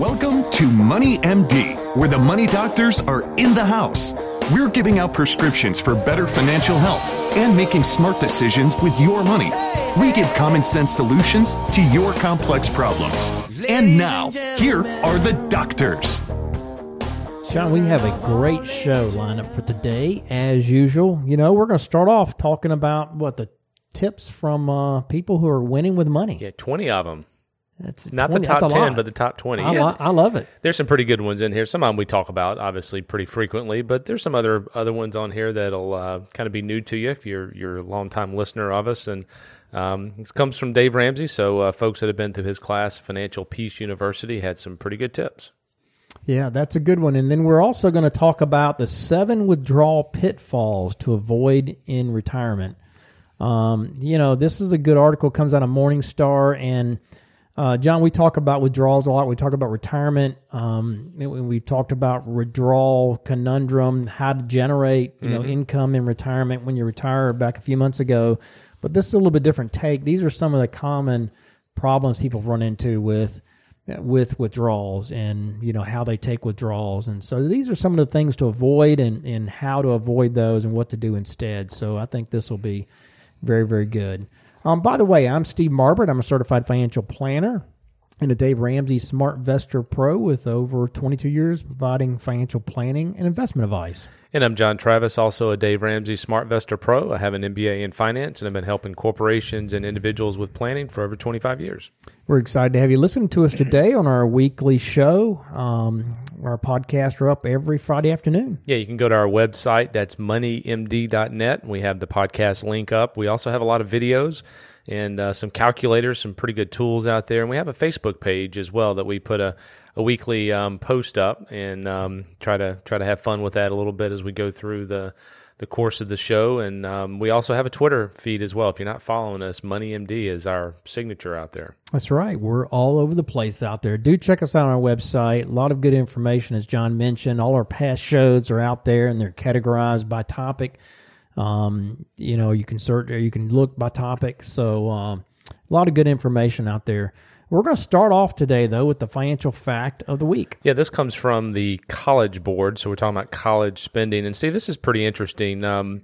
Welcome to Money MD, where the money doctors are in the house. We're giving out prescriptions for better financial health and making smart decisions with your money. We give common sense solutions to your complex problems. And now, here are the doctors. John, we have a great show lined up for today, as usual. You know, we're going to start off talking about what the tips from uh, people who are winning with money. Yeah, 20 of them. That's Not 20 the top that's 10, lot. but the top 20. I, yeah. lo- I love it. There's some pretty good ones in here. Some of them we talk about, obviously, pretty frequently, but there's some other other ones on here that'll uh, kind of be new to you if you're you're a longtime listener of us. And um, this comes from Dave Ramsey. So uh, folks that have been through his class, Financial Peace University, had some pretty good tips. Yeah, that's a good one. And then we're also going to talk about the seven withdrawal pitfalls to avoid in retirement. Um, you know, this is a good article, comes out of Morningstar. And uh, John, we talk about withdrawals a lot. We talk about retirement. Um, we- we've talked about withdrawal conundrum, how to generate you know income in retirement when you retire back a few months ago. But this is a little bit different take. These are some of the common problems people run into with with withdrawals and you know how they take withdrawals and so these are some of the things to avoid and, and how to avoid those and what to do instead so i think this will be very very good um, by the way i'm steve marbert i'm a certified financial planner and a dave ramsey SmartVestor pro with over 22 years providing financial planning and investment advice And I'm John Travis, also a Dave Ramsey SmartVestor Pro. I have an MBA in finance and I've been helping corporations and individuals with planning for over 25 years. We're excited to have you listen to us today on our weekly show. Um, our podcasts are up every Friday afternoon. Yeah, you can go to our website. That's moneymd.net. We have the podcast link up. We also have a lot of videos and uh, some calculators, some pretty good tools out there. And we have a Facebook page as well that we put a, a weekly um, post up and um, try to try to have fun with that a little bit as we go through the the course of the show. And um, we also have a Twitter feed as well. If you're not following us, MoneyMD is our signature out there. That's right. We're all over the place out there. Do check us out on our website. A lot of good information, as John mentioned. All our past shows are out there and they're categorized by topic. Um, you know, you can search or you can look by topic. So, um, a lot of good information out there. We're going to start off today, though, with the financial fact of the week. Yeah, this comes from the College Board. So we're talking about college spending. And Steve, this is pretty interesting. Um,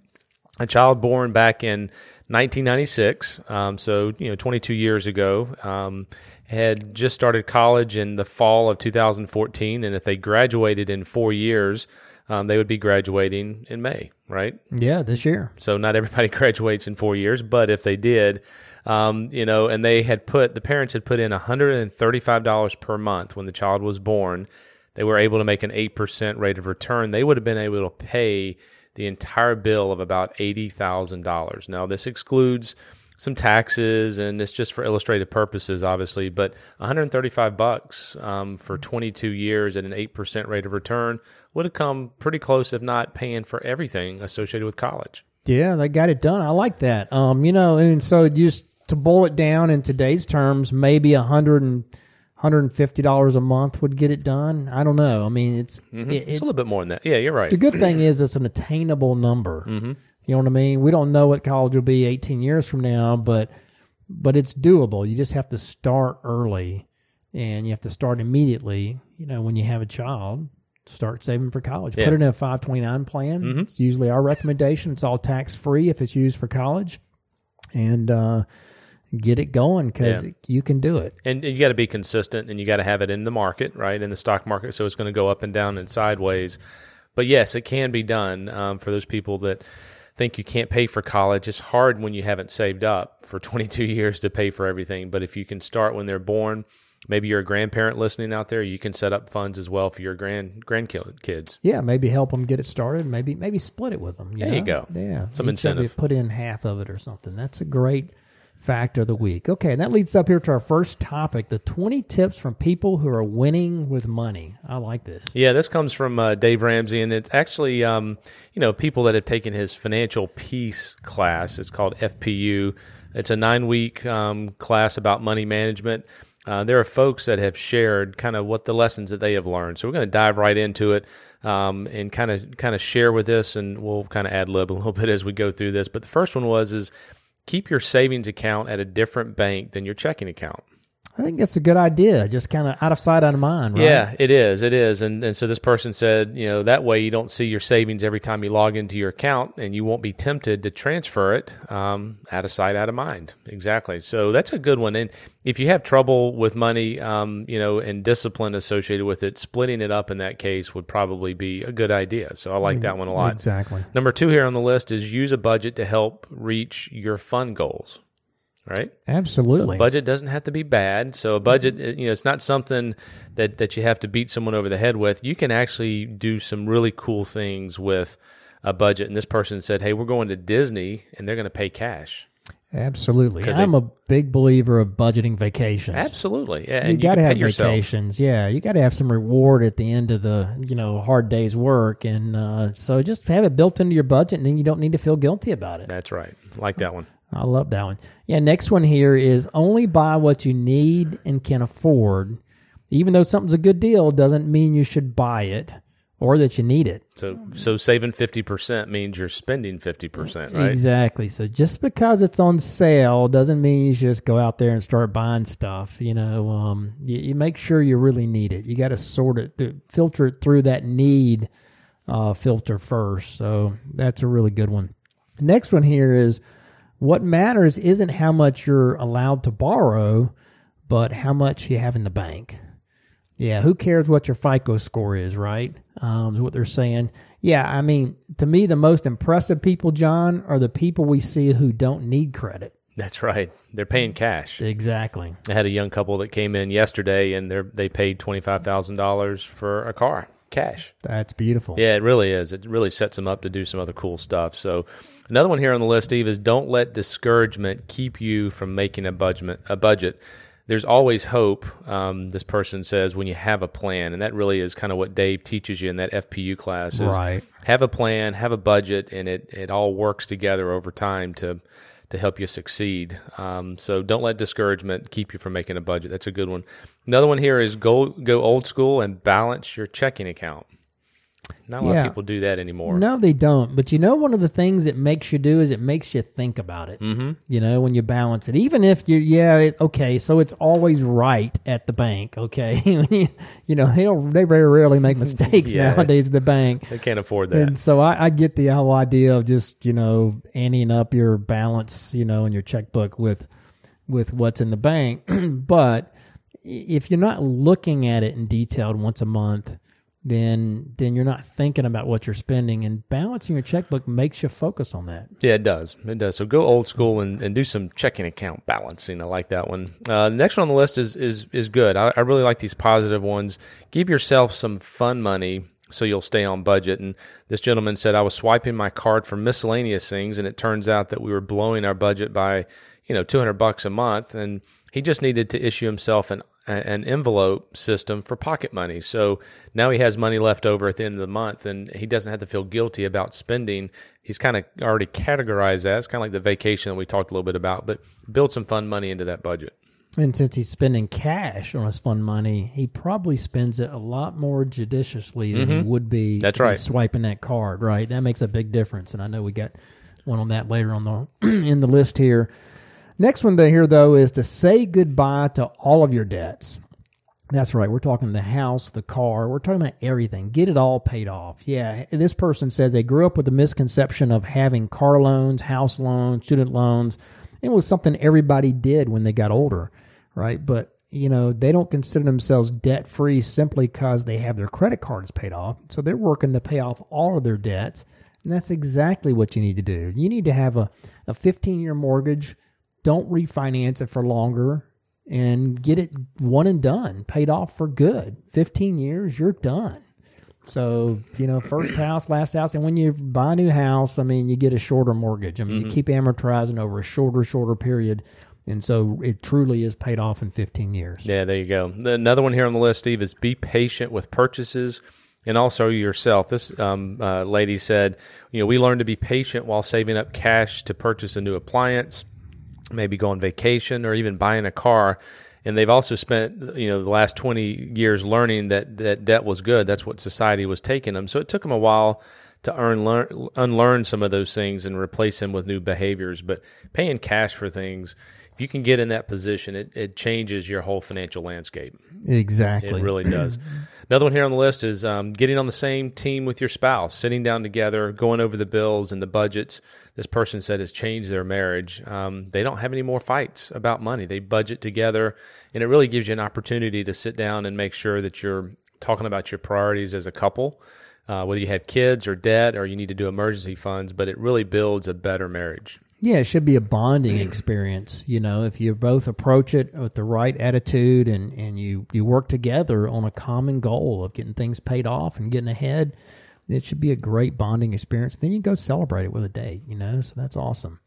a child born back in 1996, um, so you know, 22 years ago, um, had just started college in the fall of 2014, and if they graduated in four years, um, they would be graduating in May, right? Yeah, this year. So not everybody graduates in four years, but if they did, um, you know, and they had put the parents had put in $135 per month when the child was born, they were able to make an eight percent rate of return. They would have been able to pay the entire bill of about eighty thousand dollars. Now this excludes some taxes, and it's just for illustrative purposes, obviously. But 135 bucks um, for 22 years at an eight percent rate of return would have come pretty close, if not paying for everything associated with college. Yeah, they got it done. I like that. Um, you know, and so just to boil it down in today's terms, maybe a hundred and hundred and fifty dollars a month would get it done. I don't know. I mean, it's it, It's a little bit more than that. Yeah, you're right. the good thing is it's an attainable number. Mm-hmm. You know what I mean? We don't know what college will be eighteen years from now, but but it's doable. You just have to start early, and you have to start immediately. You know, when you have a child. Start saving for college. Yeah. Put it in a 529 plan. It's usually our recommendation. It's all tax free if it's used for college. And uh, get it going because Yeah. you can do it. And you got to be consistent and you got to have it in the market, right? In the stock market. So it's going to go up and down and sideways. But yes, it can be done um, for those people that think you can't pay for college. It's hard when you haven't saved up for 22 years to pay for everything. But if you can start when they're born, maybe you're a grandparent listening out there, you can set up funds as well for your grand grandkids. Yeah, maybe help them get it started. Maybe maybe split it with them. There you go. Yeah, Some Each you incentive. Put in half of it or something. That's a great fact of the week. Okay, and that leads up here to our first topic: the twenty tips from people who are winning with money. I like this. Yeah, this comes from uh, Dave Ramsey, and it's actually um, you know people that have taken his financial peace class. It's called FPU. It's a nine week um, class about money management. Uh, there are folks that have shared kind of what the lessons that they have learned. So we're going to dive right into it um, and kind of kind of share with this, and we'll kind of ad lib a little bit as we go through this. But the first one was is keep your savings account at a different bank than your checking account. I think that's a good idea. Just kind of out of sight, out of mind, right? Yeah, it is. It is. And and so this person said, you know, that way you don't see your savings every time you log into your account, and you won't be tempted to transfer it um, out of sight, out of mind. Exactly. So that's a good one. And if you have trouble with money, um, you know, and discipline associated with it, splitting it up in that case would probably be a good idea. So I like that one a lot. Exactly. Number two here on the list is use a budget to help reach your fun goals right? Absolutely. So budget doesn't have to be bad. So a budget, you know, it's not something that that you have to beat someone over the head with. You can actually do some really cool things with a budget. And this person said, "Hey, we're going to Disney, and they're going to pay cash." Absolutely. I'm they- a big believer of budgeting vacations. Absolutely, yeah. You And got to have pay yourself. vacations. Yeah, you got to have some reward at the end of the you know hard day's work, and uh, so just have it built into your budget, and then you don't need to feel guilty about it. That's right. Like that one. I love that one. Yeah, next one here is only buy what you need and can afford. Even though something's a good deal, doesn't mean you should buy it or that you need it. So so saving fifty percent means you're spending fifty percent, right? Exactly. So just because it's on sale doesn't mean you should just go out there and start buying stuff. You know, um, you, you make sure you really need it. You got to sort it, th- filter it through that need uh, filter first. So that's a really good one. Next one here is what matters isn't how much you're allowed to borrow, but how much you have in the bank. Yeah, who cares what your FICO score is, right? Um, is what they're saying. Yeah, I mean, to me, the most impressive people, John, are the people we see who don't need credit. That's right. They're paying cash. Exactly. I had a young couple that came in yesterday, and they they paid twenty five thousand dollars for a car cash. That's beautiful. Yeah, it really is. It really sets them up to do some other cool stuff. So, another one here on the list, Steve, is don't let discouragement keep you from making a budget. A budget. There's always hope. Um, this person says when you have a plan, and that really is kind of what Dave teaches you in that FPU class. Is Right. Have a plan, have a budget, and it it all works together over time to to help you succeed. Um, so don't let discouragement keep you from making a budget. That's a good one. Another one here is go go old school and balance your checking account. Not a lot Yeah. of people do that anymore. No, they don't. But you know, one of the things it makes you do is it makes you think about it. Mm-hmm. You know, when you balance it, even if you, yeah, it, okay, so it's always right at the bank. Okay, you know, they don't, they very rarely make mistakes nowadays at the bank. They can't afford that. And so I, I get the whole idea of just you know anteing up your balance, you know, in your checkbook with with what's in the bank. but if you're not looking at it in detail once a month, then then you're not thinking about what you're spending. And balancing your checkbook makes you focus on that. Yeah, it does. It does. So go old school and, and do some checking account balancing. I like that one. Uh, the next one on the list is is is good. I, I really like these positive ones. Give yourself some fun money so you'll stay on budget. And this gentleman said I was swiping my card for miscellaneous things, and it turns out that we were blowing our budget by you know 200 bucks a month, and he just needed to issue himself an an envelope system for pocket money. So now he has money left over at the end of the month and he doesn't have to feel guilty about spending. He's kind of already categorized that. It's kind of like the vacation that we talked a little bit about, but build some fun money into that budget. And since he's spending cash on his fun money, he probably spends it a lot more judiciously than he would be. Mm-hmm. That's right. Swiping that card, right? That makes a big difference. And I know we got one on that later on the in the list here. Next one to hear though is to say goodbye to all of your debts. That's right. We're talking the house, the car. We're talking about everything. Get it all paid off. Yeah. This person says they grew up with the misconception of having car loans, house loans, student loans. It was something everybody did when they got older, right? But you know they don't consider themselves debt free simply because they have their credit cards paid off. So they're working to pay off all of their debts, and that's exactly what you need to do. You need to have a a 15 year mortgage. Don't refinance it for longer and get it one and done, paid off for good. 15 years, you're done. So, you know, first house, last house. And when you buy a new house, I mean, you get a shorter mortgage. I mean, you keep amortizing over a shorter, shorter period. And so it truly is paid off in 15 years. Yeah, there you go. The- Another one here on the list, Steve, is be patient with purchases and also yourself. This um, uh, lady said, you know, we learned to be patient while saving up cash to purchase a new appliance, maybe go on vacation or even buying a car. And they've also spent, you know, the last 20 years learning that, that debt was good. That's what society was taking them. So it took them a while to earn, learn, unlearn some of those things and replace them with new behaviors. But paying cash for things if you can get in that position, it, it changes your whole financial landscape. Exactly. It really does. Another one here on the list is um, getting on the same team with your spouse, sitting down together, going over the bills and the budgets. This person said has changed their marriage. Um, they don't have any more fights about money. They budget together, and it really gives you an opportunity to sit down and make sure that you're talking about your priorities as a couple, uh, whether you have kids or debt or you need to do emergency funds. But it really builds a better marriage. Yeah, it should be a bonding experience. You know, if you both approach it with the right attitude and, and you, you work together on a common goal of getting things paid off and getting ahead, it should be a great bonding experience. Then you go celebrate it with a date, you know, so that's awesome.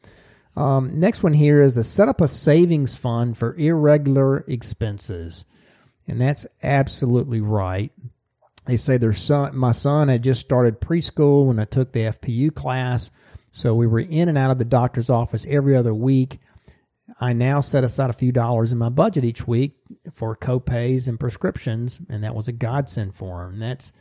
Um, next one here is to set up a savings fund for irregular expenses. And that's absolutely right. They say their son, my son had just started preschool when I took the FPU class so we were in and out of the doctor's office every other week. I now set aside a few dollars in my budget each week for copays and prescriptions, and that was a godsend for him. That's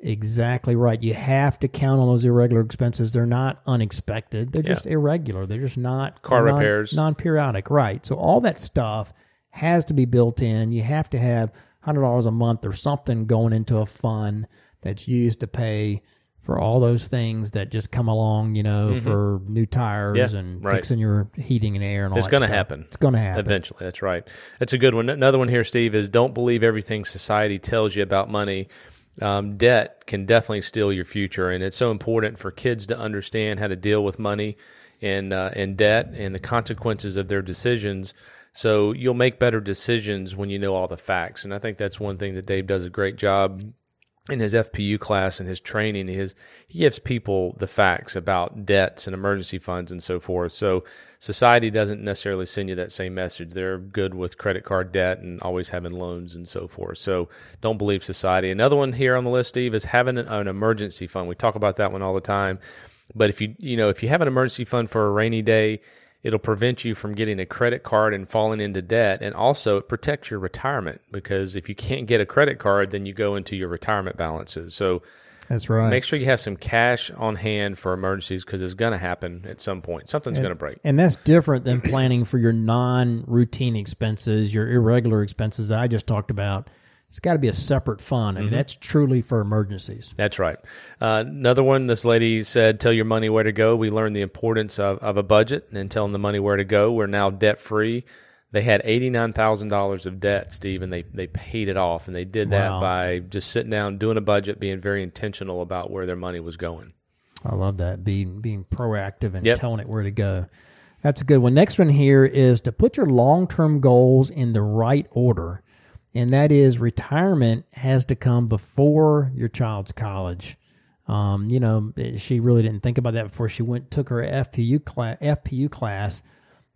exactly right. You have to count on those irregular expenses. They're not unexpected. They're Yeah. just irregular. They're just not Car non- repairs. non-periodic. Right. So all that stuff has to be built in. You have to have hundred dollars a month or something going into a fund that's used to pay for all those things that just come along, you know, for new tires Mm-hmm. Yeah, and right. fixing your heating and air and all that. It's going to happen. It's going to happen. Eventually, that's right. That's a good one. Another one here, Steve, is don't believe everything society tells you about money. Um, debt can definitely steal your future, and it's so important for kids to understand how to deal with money and uh, and debt and the consequences of their decisions. So you'll make better decisions when you know all the facts. And I think that's one thing that Dave does a great job in his FPU class and his training is he gives people the facts about debts and emergency funds and so forth. So society doesn't necessarily send you that same message. They're good with credit card debt and always having loans and so forth. So don't believe society. Another one here on the list, Steve, is having an, an emergency fund. We talk about that one all the time. But if you you know if you have an emergency fund for a rainy day, it'll prevent you from getting a credit card and falling into debt and also it protects your retirement because if you can't get a credit card then you go into your retirement balances so That's right. make sure you have some cash on hand for emergencies because it's going to happen at some point something's going to break And that's different than planning for your non-routine expenses, your irregular expenses that I just talked about. It's got to be a separate fund. I Mm-hmm. mean, that's truly for emergencies. That's right. Uh, another one, this lady said, Tell your money where to go. We learned the importance of, of a budget and telling the money where to go. We're now debt free. They had $89,000 of debt, Steve, and they, they paid it off. And they did that Wow. by just sitting down, doing a budget, being very intentional about where their money was going. I love that being being proactive and Yep. telling it where to go. That's a good one. Next one here is to put your long term goals in the right order, and that is retirement has to come before your child's college. Um, you know, she really didn't think about that before she went took her FPU class. FPU class,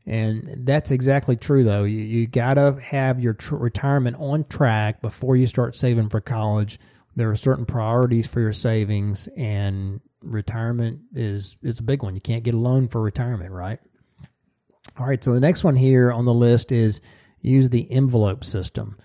and that's exactly true. Though you you gotta have your tr- retirement on track before you start saving for college. There are certain priorities for your savings, and retirement is is a big one. You can't get a loan for retirement, right? All right, so the next one here on the list is use the envelope system.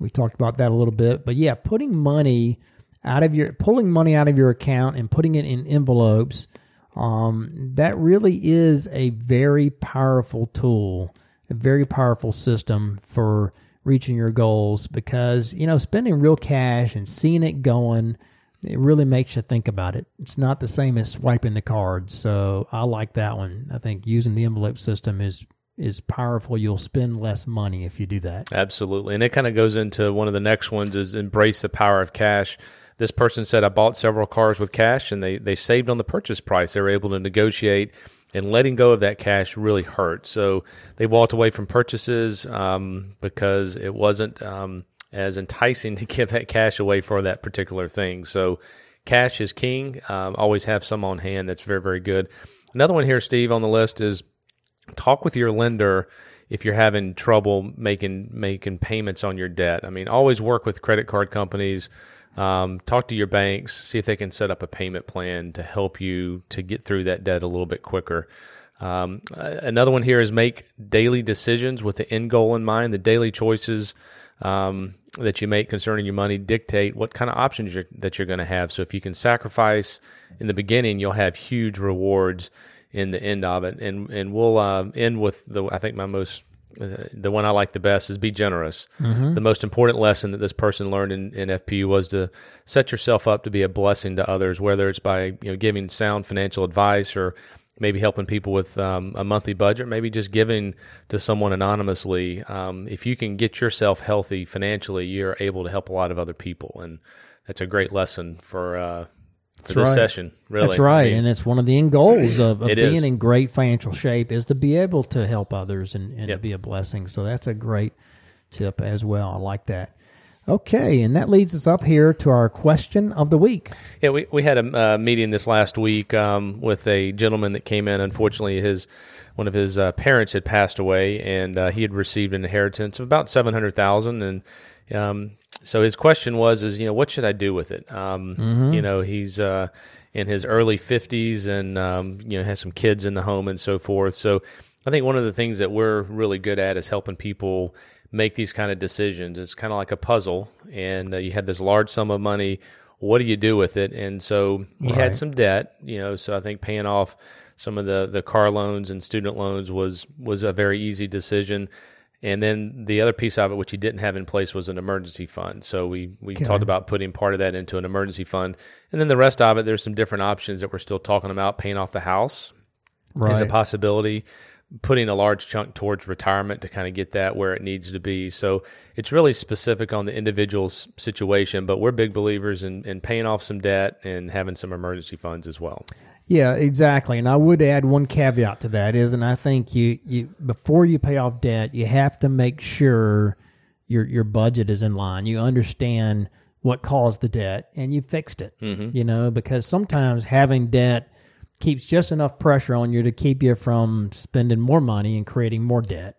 We talked about that a little bit, but yeah, putting money out of your pulling money out of your account and putting it in envelopes um, that really is a very powerful tool, a very powerful system for reaching your goals because you know spending real cash and seeing it going it really makes you think about it. It's not the same as swiping the card. So I like that one. I think using the envelope system is is powerful. You'll spend less money if you do that. Absolutely. And it kind of goes into one of the next ones is embrace the power of cash. This person said, I bought several cars with cash and they, they saved on the purchase price. They were able to negotiate and letting go of that cash really hurt. So they walked away from purchases um, because it wasn't um, as enticing to give that cash away for that particular thing. So cash is king. Um, always have some on hand. That's very, very good. Another one here, Steve, on the list is talk with your lender if you're having trouble making making payments on your debt. I mean, always work with credit card companies. Um, talk to your banks, see if they can set up a payment plan to help you to get through that debt a little bit quicker. Um, another one here is make daily decisions with the end goal in mind. The daily choices um, that you make concerning your money dictate what kind of options you're, that you're going to have. So if you can sacrifice in the beginning, you'll have huge rewards in the end of it. And and we'll uh, end with the I think my most uh, the one I like the best is be generous. The most important lesson that this person learned in, in FPU was to set yourself up to be a blessing to others, whether it's by you know giving sound financial advice or maybe helping people with um, a monthly budget, maybe just giving to someone anonymously. Um, if you can get yourself healthy financially, you're able to help a lot of other people, and that's a great lesson for uh, for this right. session. Really, That's right, I mean, and it's one of the end goals of, of being is. in great financial shape is to be able to help others and, and to be a blessing. So that's a great tip as well. I like that. Okay, and that leads us up here to our question of the week. Yeah, we, we had a uh, meeting this last week um, with a gentleman that came in. Unfortunately, his one of his uh, parents had passed away, and uh, he had received an inheritance of about seven hundred thousand. And um, so his question was, is you know, what should I do with it? Um, You know, he's uh, in his early fifties, and um, you know, has some kids in the home and so forth. So I think one of the things that we're really good at is helping people make these kind of decisions. It's kind of like a puzzle, and uh, you have this large sum of money. What do you do with it? And so he Right. had some debt, you know. So I think paying off some of the the car loans and student loans was was a very easy decision. And then the other piece of it, which he didn't have in place, was an emergency fund. So we we talked about putting part of that into an emergency fund, and then the rest of it, there's some different options that we're still talking about. Paying off the house, is a possibility. Putting a large chunk towards retirement to kind of get that where it needs to be. So it's really specific on the individual's situation, but we're big believers in, in paying off some debt and having some emergency funds as well. Yeah, exactly. And I would add one caveat to that is, and I think you, you before you pay off debt, you have to make sure your your budget is in line. You understand what caused the debt and you fixed it. You know, because sometimes having debt keeps just enough pressure on you to keep you from spending more money and creating more debt.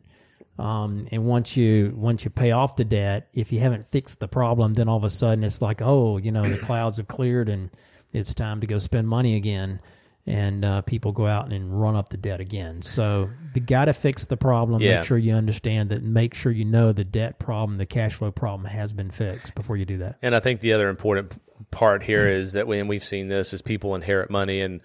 Um, and once you once you pay off the debt, if you haven't fixed the problem, then all of a sudden it's like, oh, you know, the clouds have cleared and it's time to go spend money again. And uh, people go out and run up the debt again. So you got to fix the problem. Yeah. Make sure you understand that. Make sure you know the debt problem, the cash flow problem has been fixed before you do that. And I think the other important part here is that when we've seen this is people inherit money and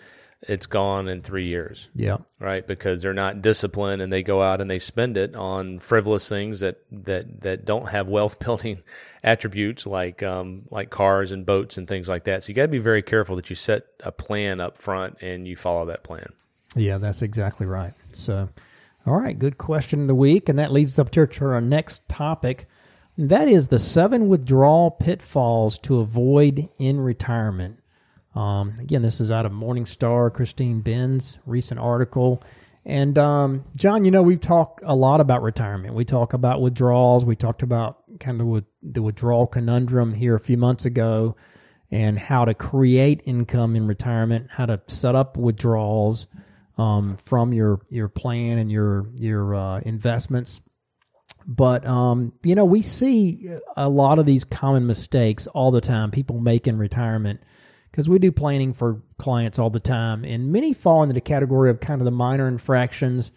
it's gone in three years. Yeah. right? Because they're not disciplined and they go out and they spend it on frivolous things that that that don't have wealth building attributes like um, like cars and boats and things like that. So you got to be very careful that you set a plan up front and you follow that plan. Yeah, that's exactly right. So, all right, good question of the week, and that leads us up to, to our next topic. That is the seven withdrawal pitfalls to avoid in retirement. Um, again, this is out of Morningstar, Christine Benz recent article. And um, John, you know, we've talked a lot about retirement. We talk about withdrawals. We talked about kind of the withdrawal conundrum here a few months ago, and how to create income in retirement, how to set up withdrawals um, from your your plan and your your uh, investments. But um, you know, we see a lot of these common mistakes all the time. People make in retirement because we do planning for clients all the time, and many fall into the category of kind of the minor infractions,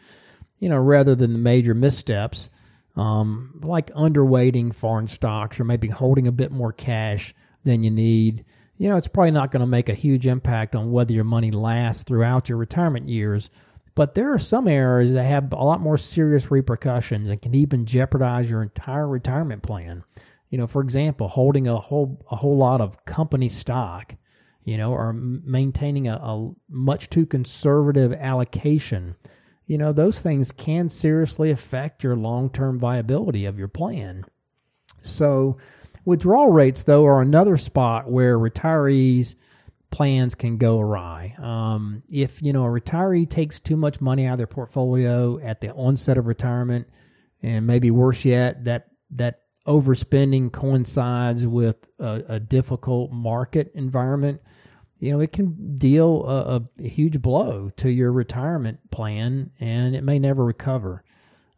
you know, rather than the major missteps, um, like underweighting foreign stocks or maybe holding a bit more cash than you need. You know, it's probably not going to make a huge impact on whether your money lasts throughout your retirement years. But there are some errors that have a lot more serious repercussions and can even jeopardize your entire retirement plan. You know, for example, holding a whole a whole lot of company stock, you know, or maintaining a, a much too conservative allocation. You know, those things can seriously affect your long term viability of your plan. So, withdrawal rates, though, are another spot where retirees' plans can go awry. Um, if you know a retiree takes too much money out of their portfolio at the onset of retirement, and maybe worse yet, that that overspending coincides with a, a difficult market environment, you know, it can deal a, a huge blow to your retirement plan, and it may never recover.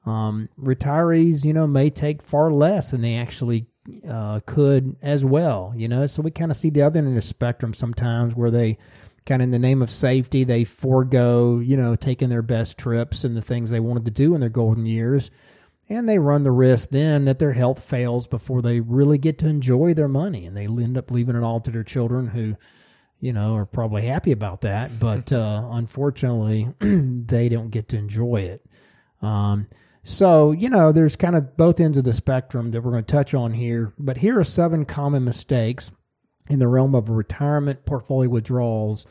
Um, retirees, you know, may take far less than they actually uh, could as well. You know, so we kind of see the other end of the spectrum sometimes where they kind of in the name of safety they forego, you know, taking their best trips and the things they wanted to do in their golden years, and they run the risk then that their health fails before they really get to enjoy their money, and they end up leaving it all to their children who. You know, are probably happy about that, but uh, unfortunately, they don't get to enjoy it. Um, So, you know, there's kind of both ends of the spectrum that we're going to touch on here. But here are seven common mistakes in the realm of retirement portfolio withdrawals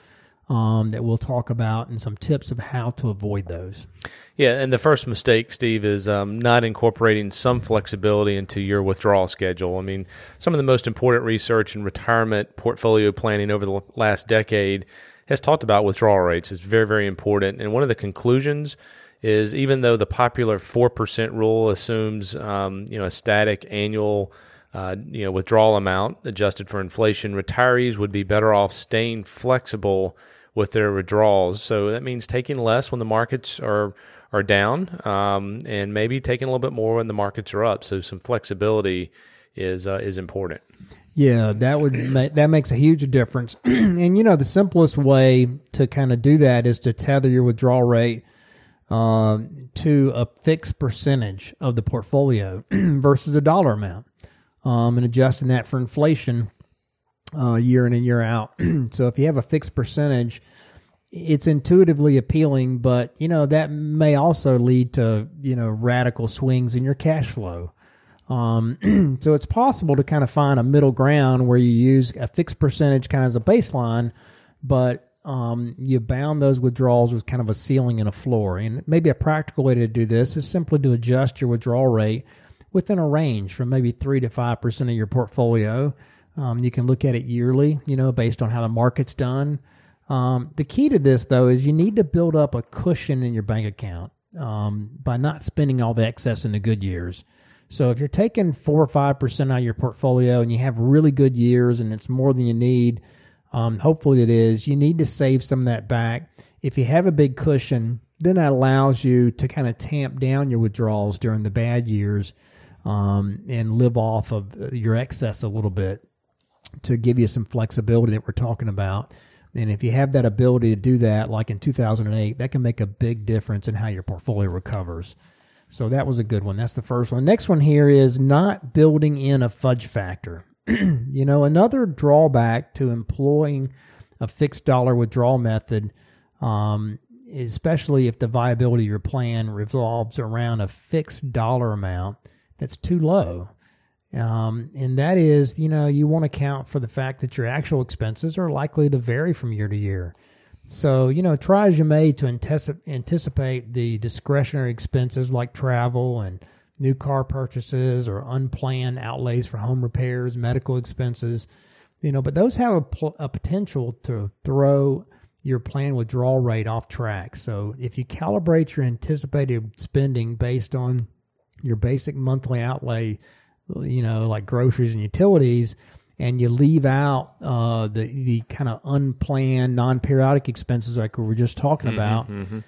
um, that we'll talk about and some tips of how to avoid those. Yeah, and the first mistake, Steve, is um, not incorporating some flexibility into your withdrawal schedule. I mean, some of the most important research in retirement portfolio planning over the last decade has talked about withdrawal rates. It's very, very important. And one of the conclusions is even though the popular 4% rule assumes, um, you know, a static annual uh, you know, withdrawal amount adjusted for inflation, retirees would be better off staying flexible with their withdrawals. So that means taking less when the markets are are down, um, and maybe taking a little bit more when the markets are up. So some flexibility is uh, is important. Yeah, that would make, that makes a huge difference. and you know, the simplest way to kind of do that is to tether your withdrawal rate um, to a fixed percentage of the portfolio versus a dollar amount, um, and adjusting that for inflation uh, year in and year out. so if you have a fixed percentage, it's intuitively appealing, but you know that may also lead to you know radical swings in your cash flow. Um, so it's possible to kind of find a middle ground where you use a fixed percentage kind of as a baseline, but um, you bound those withdrawals with kind of a ceiling and a floor. And maybe a practical way to do this is simply to adjust your withdrawal rate within a range from maybe three to five percent of your portfolio um, you can look at it yearly, you know, based on how the market's done. Um, the key to this, though, is you need to build up a cushion in your bank account um, by not spending all the excess in the good years. So if you're taking four or five percent out of your portfolio and you have really good years and it's more than you need, um, hopefully it is. You need to save some of that back. If you have a big cushion, then that allows you to kind of tamp down your withdrawals during the bad years um, and live off of your excess a little bit to give you some flexibility that we're talking about. And if you have that ability to do that, like in 2008, that can make a big difference in how your portfolio recovers. So that was a good one. That's the first one. Next one here is not building in a fudge factor. you know, another drawback to employing a fixed dollar withdrawal method, um, especially if the viability of your plan revolves around a fixed dollar amount that's too low. Um, and that is, you know, you want to account for the fact that your actual expenses are likely to vary from year to year. So, you know, try as you may to anticipate the discretionary expenses like travel and new car purchases or unplanned outlays for home repairs, medical expenses, you know, but those have a, pl- a potential to throw your plan withdrawal rate off track. So, if you calibrate your anticipated spending based on your basic monthly outlay you know, like groceries and utilities, and you leave out uh, the the kind of unplanned, non periodic expenses like we were just talking mm-hmm, about, mm-hmm.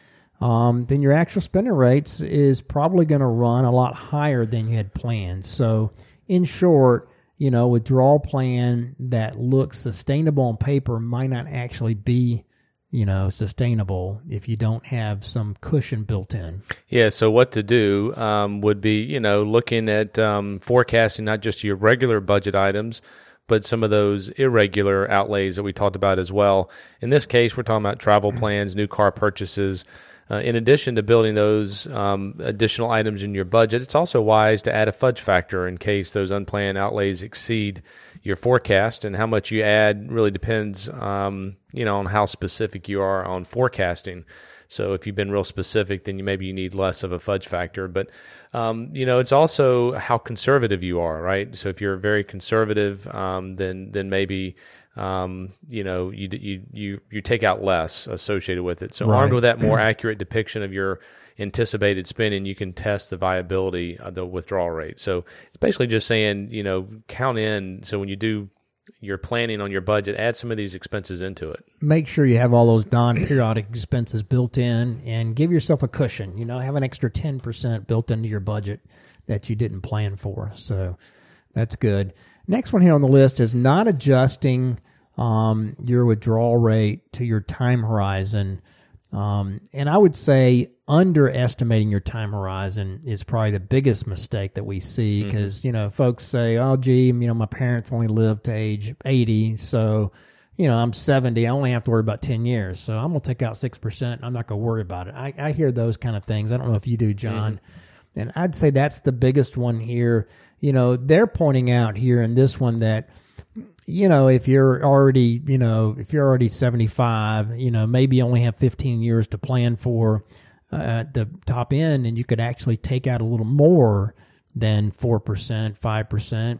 Um, then your actual spending rates is probably going to run a lot higher than you had planned. So, in short, you know, withdrawal plan that looks sustainable on paper might not actually be you know, sustainable if you don't have some cushion built in. Yeah. So what to do um, would be, you know, looking at um, forecasting not just your regular budget items, but some of those irregular outlays that we talked about as well. In this case, we're talking about travel plans, new car purchases. Uh, in addition to building those um, additional items in your budget, it's also wise to add a fudge factor in case those unplanned outlays exceed your forecast. And how much you add really depends, um, you know, on how specific you are on forecasting. So if you've been real specific, then you, maybe you need less of a fudge factor. But um, you know, it's also how conservative you are, right? So if you're very conservative, um, then then maybe um, you know you you you you take out less associated with it. So right. armed with that more accurate depiction of your anticipated spending, you can test the viability of the withdrawal rate. So it's basically just saying, you know, count in. So when you do your planning on your budget, add some of these expenses into it. Make sure you have all those non-periodic expenses built in, and give yourself a cushion. You know, have an extra ten percent built into your budget that you didn't plan for. So that's good. Next one here on the list is not adjusting um, your withdrawal rate to your time horizon. Um, and I would say underestimating your time horizon is probably the biggest mistake that we see because, mm-hmm. you know, folks say, oh, gee, you know, my parents only lived to age 80. So, you know, I'm 70. I only have to worry about 10 years. So I'm going to take out 6%. I'm not going to worry about it. I, I, hear those kind of things. I don't know if you do, John. Mm-hmm. And I'd say that's the biggest one here. You know, they're pointing out here in this one that, you know, if you're already, you know, if you're already 75, you know, maybe you only have 15 years to plan for uh, the top end, and you could actually take out a little more than 4%, 5%.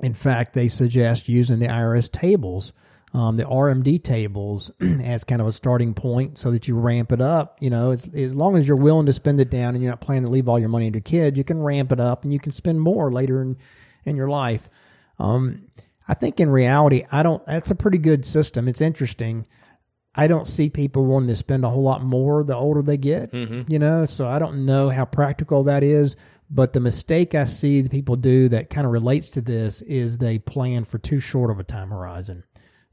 In fact, they suggest using the IRS tables, um, the RMD tables, as kind of a starting point so that you ramp it up. You know, as long as you're willing to spend it down and you're not planning to leave all your money to kids, you can ramp it up and you can spend more later in, in your life. Um, I think in reality, I don't, that's a pretty good system. It's interesting. I don't see people wanting to spend a whole lot more the older they get, mm-hmm. you know, so I don't know how practical that is. But the mistake I see the people do that kind of relates to this is they plan for too short of a time horizon.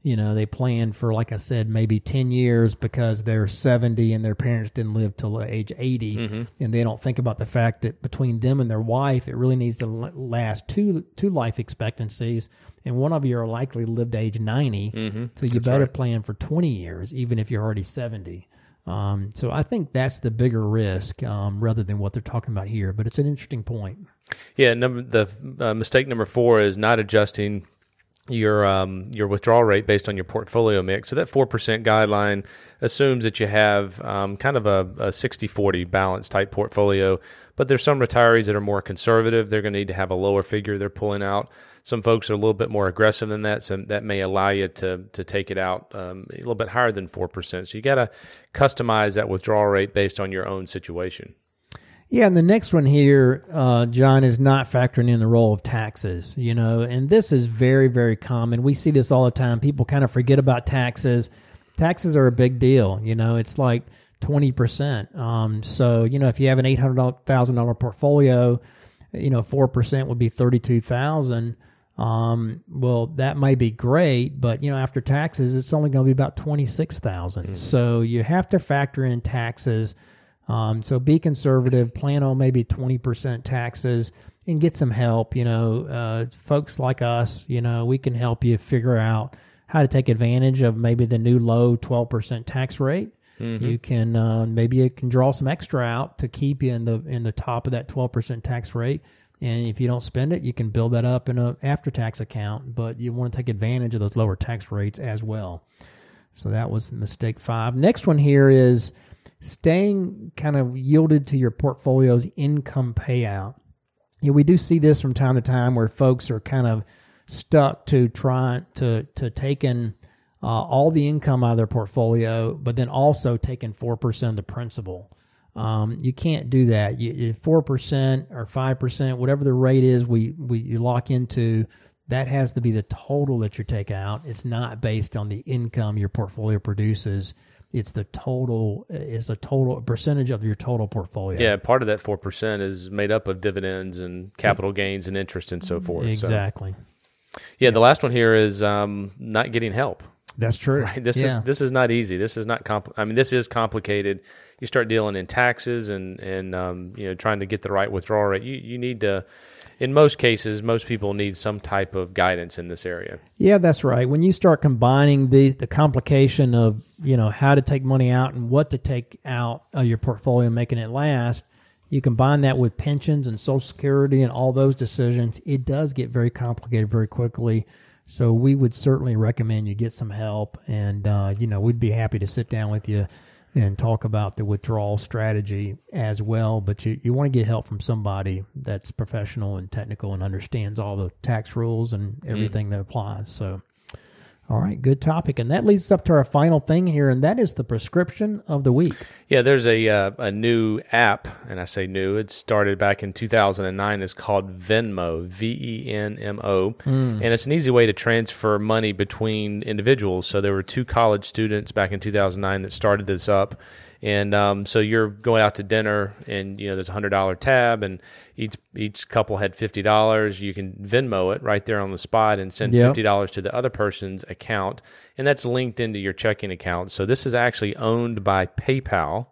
You know, they plan for, like I said, maybe 10 years because they're 70 and their parents didn't live till age 80. Mm-hmm. And they don't think about the fact that between them and their wife, it really needs to last two, two life expectancies. And one of you are likely to live to age 90. Mm-hmm. So you that's better right. plan for 20 years, even if you're already 70. Um, so I think that's the bigger risk um, rather than what they're talking about here. But it's an interesting point. Yeah, number the uh, mistake number four is not adjusting your um, your withdrawal rate based on your portfolio mix. So that four percent guideline assumes that you have um, kind of a, a 60-40 balance type portfolio. But there's some retirees that are more conservative. They're going to need to have a lower figure they're pulling out. Some folks are a little bit more aggressive than that, so that may allow you to to take it out um, a little bit higher than four percent. So you got to customize that withdrawal rate based on your own situation. Yeah, and the next one here, uh, John, is not factoring in the role of taxes. You know, and this is very, very common. We see this all the time. People kind of forget about taxes. Taxes are a big deal. You know, it's like twenty percent. Um, so you know, if you have an eight hundred thousand dollar portfolio, you know, four percent would be thirty two thousand. Um, well, that may be great, but you know, after taxes, it's only going to be about twenty six thousand. Mm-hmm. So you have to factor in taxes. Um, so be conservative. Plan on maybe twenty percent taxes and get some help. You know, uh, folks like us, you know, we can help you figure out how to take advantage of maybe the new low twelve percent tax rate. Mm-hmm. You can uh, maybe you can draw some extra out to keep you in the in the top of that twelve percent tax rate. And if you don't spend it, you can build that up in a after tax account, but you want to take advantage of those lower tax rates as well. So that was mistake five. Next one here is staying kind of yielded to your portfolio's income payout. Yeah, we do see this from time to time where folks are kind of stuck to trying to to taking uh, all the income out of their portfolio, but then also taking four percent of the principal. Um, you can't do that. Four percent or five percent, whatever the rate is, we we you lock into. That has to be the total that you take out. It's not based on the income your portfolio produces. It's the total. It's a total percentage of your total portfolio. Yeah, part of that four percent is made up of dividends and capital gains and interest and so forth. Exactly. So. Yeah, the last one here is um, not getting help. That's true. Right. This yeah. is this is not easy. This is not compl- I mean, this is complicated. You start dealing in taxes and and um, you know trying to get the right withdrawal rate. You you need to. In most cases, most people need some type of guidance in this area. Yeah, that's right. When you start combining the the complication of you know how to take money out and what to take out of your portfolio, making it last, you combine that with pensions and Social Security and all those decisions. It does get very complicated very quickly so we would certainly recommend you get some help, and uh, you know we'd be happy to sit down with you and talk about the withdrawal strategy as well. But you, you want to get help from somebody that's professional and technical and understands all the tax rules and mm-hmm. everything mm. that applies. So all right, good topic, and that leads us up to our final thing here, and that is the prescription of the week. Yeah, there's a uh, a new app, and I say new. It started back in 2009. It's called Venmo, V E N M O, mm. and it's an easy way to transfer money between individuals. So there were two college students back in 2009 that started this up, and um, so you're going out to dinner, and you know there's a hundred dollar tab, and each each couple had fifty dollars. You can Venmo it right there on the spot and send yep. fifty dollars to the other person's account, and that's linked into your checking account. So this is actually owned by PayPal.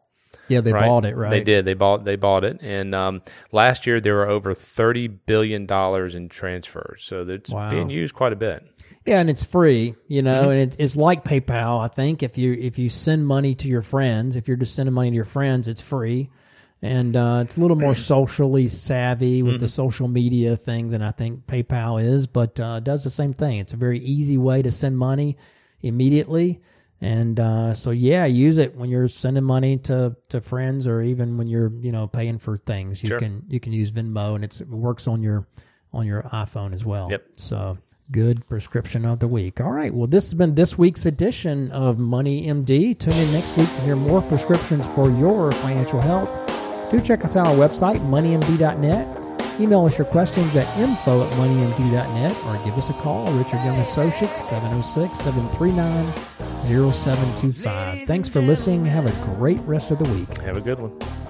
Yeah, they right? bought it, right? They did. They bought. They bought it, and um, last year there were over thirty billion dollars in transfers. So it's wow. being used quite a bit. Yeah, and it's free, you know, mm-hmm. and it's, it's like PayPal. I think if you if you send money to your friends, if you're just sending money to your friends, it's free. and uh, it's a little more socially savvy with the social media thing than I think PayPal is, but uh, does the same thing. It's a very easy way to send money immediately, and uh, so yeah, use it when you're sending money to, to friends or even when you're you know paying for things. You Sure. can you can use Venmo, and it's, it works on your on your iPhone as well. Yep. So good prescription of the week. All right. Well, this has been this week's edition of Money MD. Tune in next week to hear more prescriptions for your financial health. Do check us out on our website, moneymd.net. Email us your questions at info at moneymd.net or give us a call, Richard Young Associates, 706 739 0725. Thanks for listening. Have a great rest of the week. Have a good one.